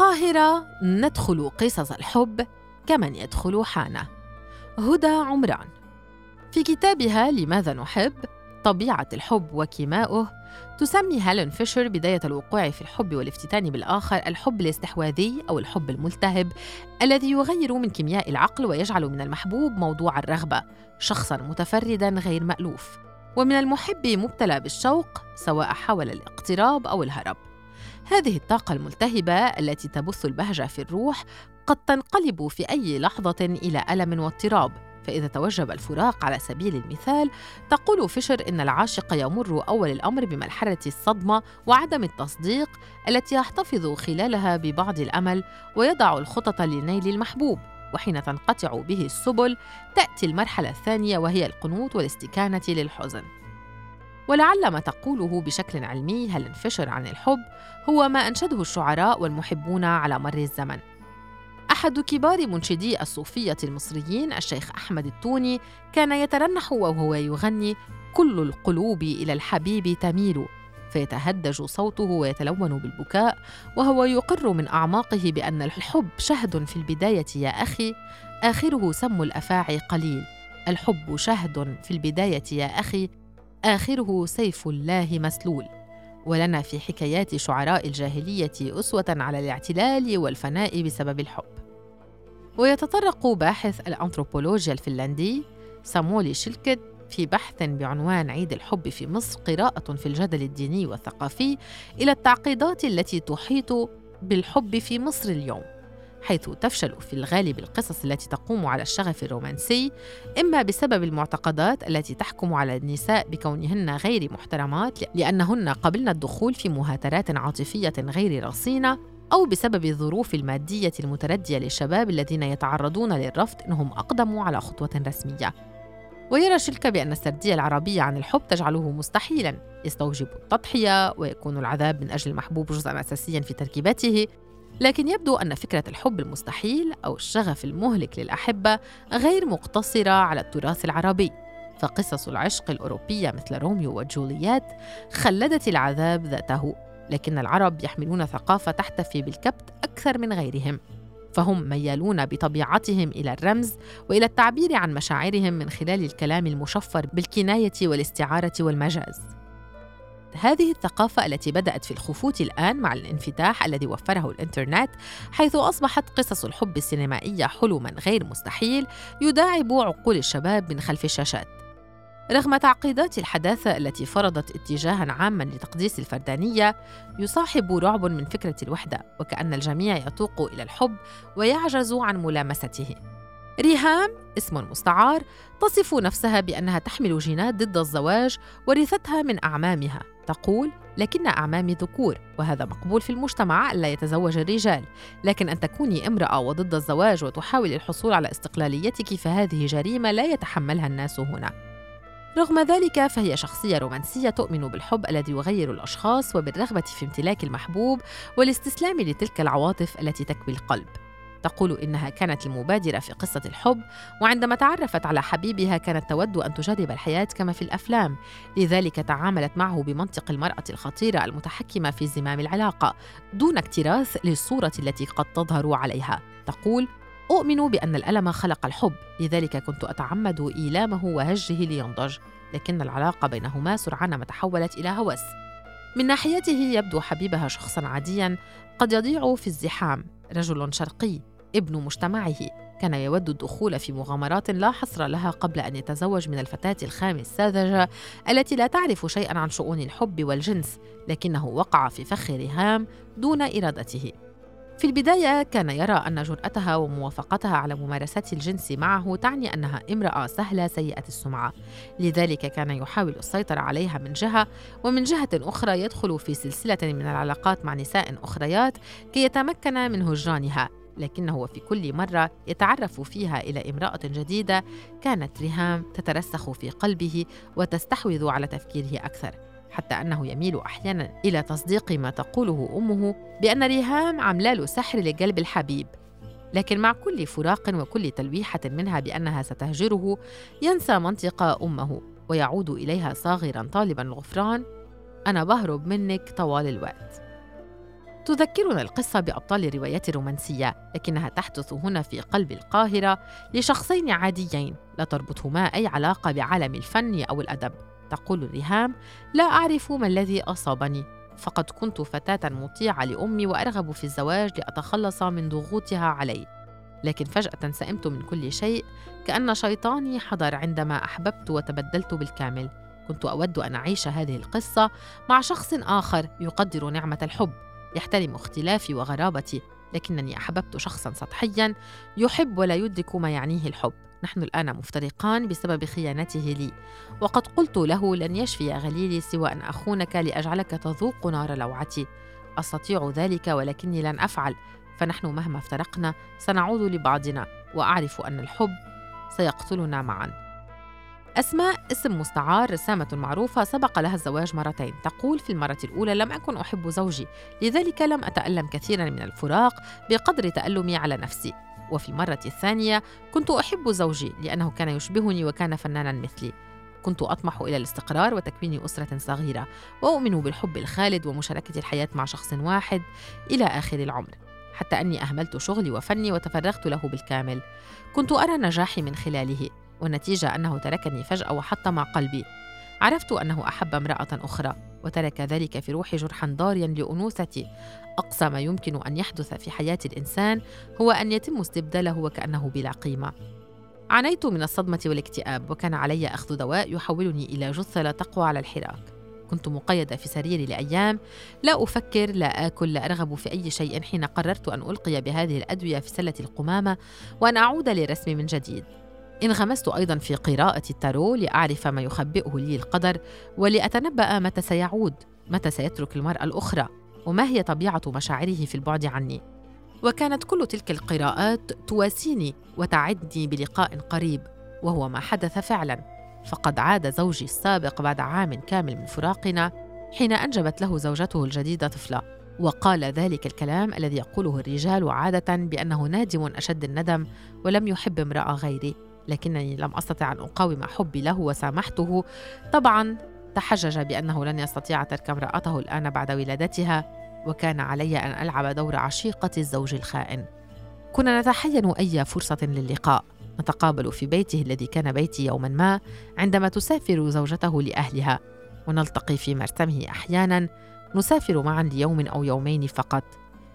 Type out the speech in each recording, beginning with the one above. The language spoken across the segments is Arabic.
القاهرة ندخل قصص الحب كمن يدخل حانة. هدى عمران. في كتابها لماذا نحب طبيعة الحب وكيماؤه تسمي هيلين فيشر بداية الوقوع في الحب والافتتان بالآخر الحب الاستحواذي أو الحب الملتهب الذي يغير من كيمياء العقل ويجعل من المحبوب موضوع الرغبة شخصا متفردا غير مألوف. ومن المحب مبتلى بالشوق سواء حاول الاقتراب أو الهرب. هذه الطاقة الملتهبة التي تبث البهجة في الروح قد تنقلب في أي لحظة إلى ألم واضطراب. فإذا توجب الفراق على سبيل المثال تقول فيشر إن العاشق يمر أول الأمر بمرحلة الصدمة وعدم التصديق التي يحتفظ خلالها ببعض الأمل ويضع الخطط لنيل المحبوب. وحين تنقطع به السبل تأتي المرحلة الثانية وهي القنوط والاستكانة للحزن. ولعل ما تقوله بشكل علمي هل انفشر عن الحب هو ما أنشده الشعراء والمحبون على مر الزمن. أحد كبار منشدي الصوفية المصريين الشيخ أحمد التوني كان يترنح وهو يغني كل القلوب إلى الحبيب تميل فيتهدج صوته ويتلون بالبكاء وهو يقر من أعماقه بأن الحب شهد في البداية يا أخي آخره سم الأفاعي قليل. الحب شهد في البداية يا أخي آخره سيف الله مسلول. ولنا في حكايات شعراء الجاهلية أسوة على الاعتلال والفناء بسبب الحب. ويتطرق باحث الأنثروبولوجيا الفنلندي سامولي شيلكد في بحث بعنوان عيد الحب في مصر قراءة في الجدل الديني والثقافي إلى التعقيدات التي تحيط بالحب في مصر اليوم. حيث تفشل في الغالب القصص التي تقوم على الشغف الرومانسي إما بسبب المعتقدات التي تحكم على النساء بكونهن غير محترمات لأنهن قبلن الدخول في مهاترات عاطفية غير رصينة أو بسبب الظروف المادية المتردية للشباب الذين يتعرضون للرفض إنهم أقدموا على خطوة رسمية. ويرى شلكة بأن السردية العربية عن الحب تجعله مستحيلا يستوجب التضحية ويكون العذاب من أجل المحبوب جزءا أساسيا في تركيبته لكن يبدو أن فكرة الحب المستحيل أو الشغف المهلك للأحبة غير مقتصرة على التراث العربي. فقصص العشق الأوروبية مثل روميو وجولييت خلدت العذاب ذاته لكن العرب يحملون ثقافة تحتفي بالكبت أكثر من غيرهم. فهم ميالون بطبيعتهم إلى الرمز وإلى التعبير عن مشاعرهم من خلال الكلام المشفر بالكناية والاستعارة والمجاز. هذه الثقافة التي بدأت في الخفوت الآن مع الانفتاح الذي وفره الإنترنت حيث أصبحت قصص الحب السينمائية حلما غير مستحيل يداعب عقول الشباب من خلف الشاشات. رغم تعقيدات الحداثة التي فرضت اتجاها عاما لتقديس الفردانية يصاحب رعب من فكرة الوحدة وكأن الجميع يتوق إلى الحب ويعجز عن ملامسته. ريهام اسم مستعار تصف نفسها بأنها تحمل جينات ضد الزواج ورثتها من أعمامها. تقول لكن أعمامي ذكور وهذا مقبول في المجتمع ألا يتزوج الرجال. لكن أن تكوني امرأة وضد الزواج وتحاولي الحصول على استقلاليتك فهذه جريمة لا يتحملها الناس هنا. رغم ذلك فهي شخصية رومانسية تؤمن بالحب الذي يغير الأشخاص وبالرغبة في امتلاك المحبوب والاستسلام لتلك العواطف التي تكوي القلب. تقول إنها كانت المبادرة في قصة الحب وعندما تعرفت على حبيبها كانت تود أن تجرب الحياة كما في الأفلام. لذلك تعاملت معه بمنطق المرأة الخطيرة المتحكمة في زمام العلاقة دون اكتراث للصورة التي قد تظهر عليها. تقول أؤمن بأن الألم خلق الحب لذلك كنت أتعمد إيلامه وهجه لينضج لكن العلاقة بينهما سرعان ما تحولت إلى هوس. من ناحيته يبدو حبيبها شخصا عاديا قد يضيع في الزحام. رجل شرقي ابن مجتمعه كان يود الدخول في مغامرات لا حصر لها قبل أن يتزوج من الفتاة الخام الساذجه التي لا تعرف شيئا عن شؤون الحب والجنس لكنه وقع في فخ رهام دون إرادته. في البداية كان يرى أن جرأتها وموافقتها على ممارسات الجنس معه تعني أنها امرأة سهلة سيئة السمعة، لذلك كان يحاول السيطرة عليها من جهة، ومن جهة أخرى يدخل في سلسلة من العلاقات مع نساء أخريات كي يتمكن من هجرانها، لكنه في كل مرة يتعرف فيها إلى امرأة جديدة كانت ريهام تترسخ في قلبه وتستحوذ على تفكيره أكثر حتى أنه يميل أحيانا إلى تصديق ما تقوله أمه بأن ريهام عملال سحر لقلب الحبيب. لكن مع كل فراق وكل تلويحة منها بأنها ستهجره ينسى منطق أمه ويعود إليها صاغرا طالبا الغفران أنا بهرب منك طوال الوقت. تذكرنا القصة بأبطال الروايات الرومانسية لكنها تحدث هنا في قلب القاهرة لشخصين عاديين لا تربطهما أي علاقة بعالم الفن أو الأدب. تقول ريهام لا أعرف ما الذي أصابني فقد كنت فتاة مطيعة لأمي وأرغب في الزواج لأتخلص من ضغوطها علي. لكن فجأة سئمت من كل شيء كأن شيطاني حضر عندما أحببت وتبدلت بالكامل. كنت أود أن أعيش هذه القصة مع شخص آخر يقدر نعمة الحب. يحترم اختلافي وغرابتي لكنني أحببت شخصا سطحيا يحب ولا يدرك ما يعنيه الحب. نحن الآن مفترقان بسبب خيانته لي. وقد قلت له لن يشفي غليلي سوى أن أخونك لأجعلك تذوق نار لوعتي. أستطيع ذلك ولكني لن أفعل. فنحن مهما افترقنا سنعود لبعضنا وأعرف أن الحب سيقتلنا معا. أسماء اسم مستعار رسامة معروفة سبق لها الزواج مرتين. تقول في المرة الأولى لم أكن أحب زوجي لذلك لم أتألم كثيرا من الفراق بقدر تألمي على نفسي. وفي المرة الثانية كنت أحب زوجي لأنه كان يشبهني وكان فنانا مثلي. كنت أطمح إلى الاستقرار وتكوين أسرة صغيرة وأؤمن بالحب الخالد ومشاركة الحياة مع شخص واحد إلى آخر العمر. حتى أني أهملت شغلي وفني وتفرغت له بالكامل. كنت أرى نجاحي من خلاله. والنتيجة أنه تركني فجأة وحطم قلبي. عرفت أنه أحب امرأة أخرى وترك ذلك في روحي جرحا ضاريا لأنوثتي. أقصى ما يمكن أن يحدث في حياة الإنسان هو أن يتم استبداله وكأنه بلا قيمة. عانيت من الصدمة والاكتئاب وكان علي أخذ دواء يحولني إلى جثة لا تقوى على الحراك. كنت مقيدة في سريري لأيام لا أفكر لا آكل لا أرغب في أي شيء حين قررت أن ألقي بهذه الأدوية في سلة القمامة وأن أعود للرسم من جديد. انغمست أيضا في قراءة التارو لأعرف ما يخبئه لي القدر ولأتنبأ متى سيعود متى سيترك المرأة الأخرى وما هي طبيعة مشاعره في البعد عني. وكانت كل تلك القراءات تواسيني وتعدني بلقاء قريب وهو ما حدث فعلا. فقد عاد زوجي السابق بعد عام كامل من فراقنا حين أنجبت له زوجته الجديدة طفلة وقال ذلك الكلام الذي يقوله الرجال عادة بأنه نادم أشد الندم ولم يحب امرأة غيري. لكنني لم أستطع أن أقاوم حبي له وسامحته. طبعا تحجج بأنه لن يستطيع ترك امرأته الآن بعد ولادتها وكان علي أن ألعب دور عشيقة الزوج الخائن. كنا نتحين أي فرصة للقاء. نتقابل في بيته الذي كان بيتي يوما ما عندما تسافر زوجته لأهلها. ونلتقي في مرسمه أحيانا. نسافر معا ليوم أو يومين فقط.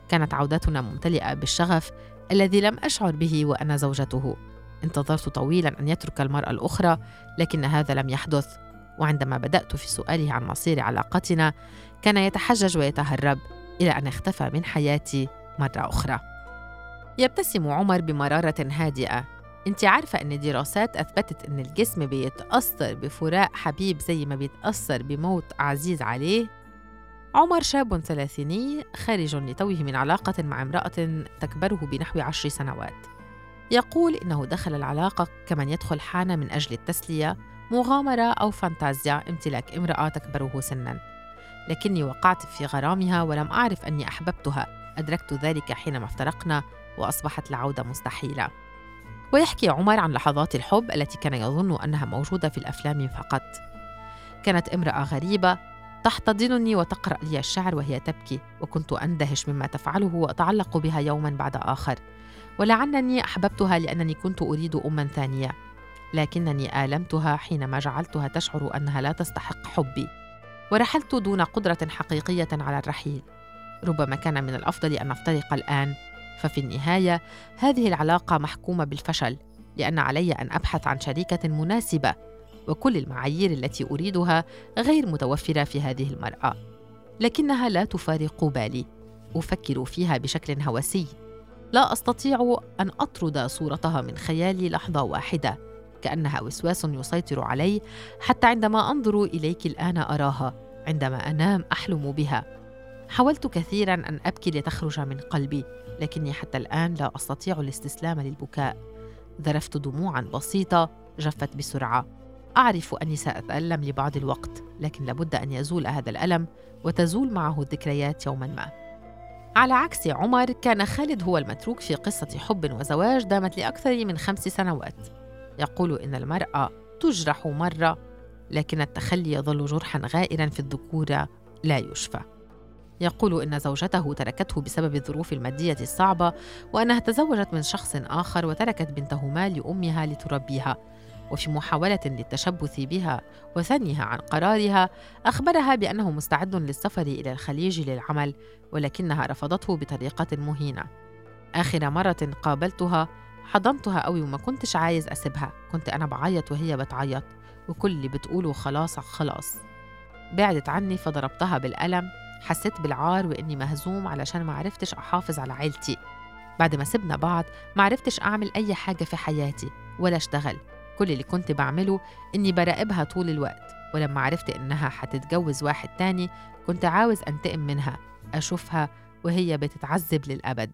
كانت عودتنا ممتلئة بالشغف الذي لم أشعر به وأنا زوجته. انتظرت طويلا أن يترك المرأة الأخرى لكن هذا لم يحدث. وعندما بدأت في سؤاله عن مصير علاقتنا كان يتحجج ويتهرب إلى أن اختفى من حياتي مرة أخرى. يبتسم عمر بمرارة هادئة. انت عارفة أن دراسات أثبتت أن الجسم بيتأثر بفراق حبيب زي ما بيتأثر بموت عزيز عليه؟ عمر شاب ثلاثيني خارج لتوه من علاقة مع امرأة تكبره بنحو عشر سنوات. يقول إنه دخل العلاقة كمن يدخل حانة من أجل التسلية مغامرة أو فانتازيا امتلاك امرأة تكبره سنا. لكني وقعت في غرامها ولم أعرف أني أحببتها. أدركت ذلك حينما افترقنا وأصبحت العودة مستحيلة. ويحكي عمر عن لحظات الحب التي كان يظن أنها موجودة في الأفلام فقط. كانت امرأة غريبة تحتضنني وتقرأ لي الشعر وهي تبكي وكنت أندهش مما تفعله وأتعلق بها يوما بعد آخر. ولعلني أحببتها لأنني كنت أريد اما ثانية لكنني آلمتها حينما جعلتها تشعر أنها لا تستحق حبي ورحلت دون قدرة حقيقية على الرحيل. ربما كان من الأفضل أن نفترق الآن ففي النهاية هذه العلاقة محكومة بالفشل لأن علي أن أبحث عن شريكة مناسبة وكل المعايير التي أريدها غير متوفرة في هذه المرأة لكنها لا تفارق بالي. أفكر فيها بشكل هوسي. لا أستطيع أن أطرد صورتها من خيالي لحظة واحدة كأنها وسواس يسيطر علي حتى عندما أنظر إليك الآن أراها عندما أنام أحلم بها. حاولت كثيرا أن أبكي لتخرج من قلبي لكني حتى الآن لا أستطيع الاستسلام للبكاء. ذرفت دموعا بسيطة جفت بسرعة. أعرف أني سأتألم لبعض الوقت لكن لابد أن يزول هذا الألم وتزول معه الذكريات يوما ما. على عكس عمر كان خالد هو المتروك في قصة حب وزواج دامت لأكثر من خمس سنوات. يقول إن المرأة تجرح مرة لكن التخلي يظل جرحا غائرا في الذكورة لا يشفى. يقول إن زوجته تركته بسبب الظروف المادية الصعبة وأنها تزوجت من شخص آخر وتركت بنتهما لأمها لتربيها. وفي محاولة للتشبث بها وثنيها عن قرارها أخبرها بأنه مستعد للسفر إلى الخليج للعمل ولكنها رفضته بطريقة مهينة. آخر مرة قابلتها حضنتها قوي وما كنتش عايز أسيبها. كنت أنا بعيط وهي بتعيط وكل اللي بتقوله خلاص خلاص. بعدت عني فضربتها بالقلم. حسيت بالعار وإني مهزوم علشان ما عرفتش أحافظ على عيلتي. بعد ما سبنا بعض ما عرفتش أعمل أي حاجة في حياتي ولا أشتغل. كل اللي كنت بعمله إني براقبها طول الوقت ولما عرفت إنها حتتجوز واحد تاني كنت عاوز أنتقم منها أشوفها وهي بتتعذب للأبد.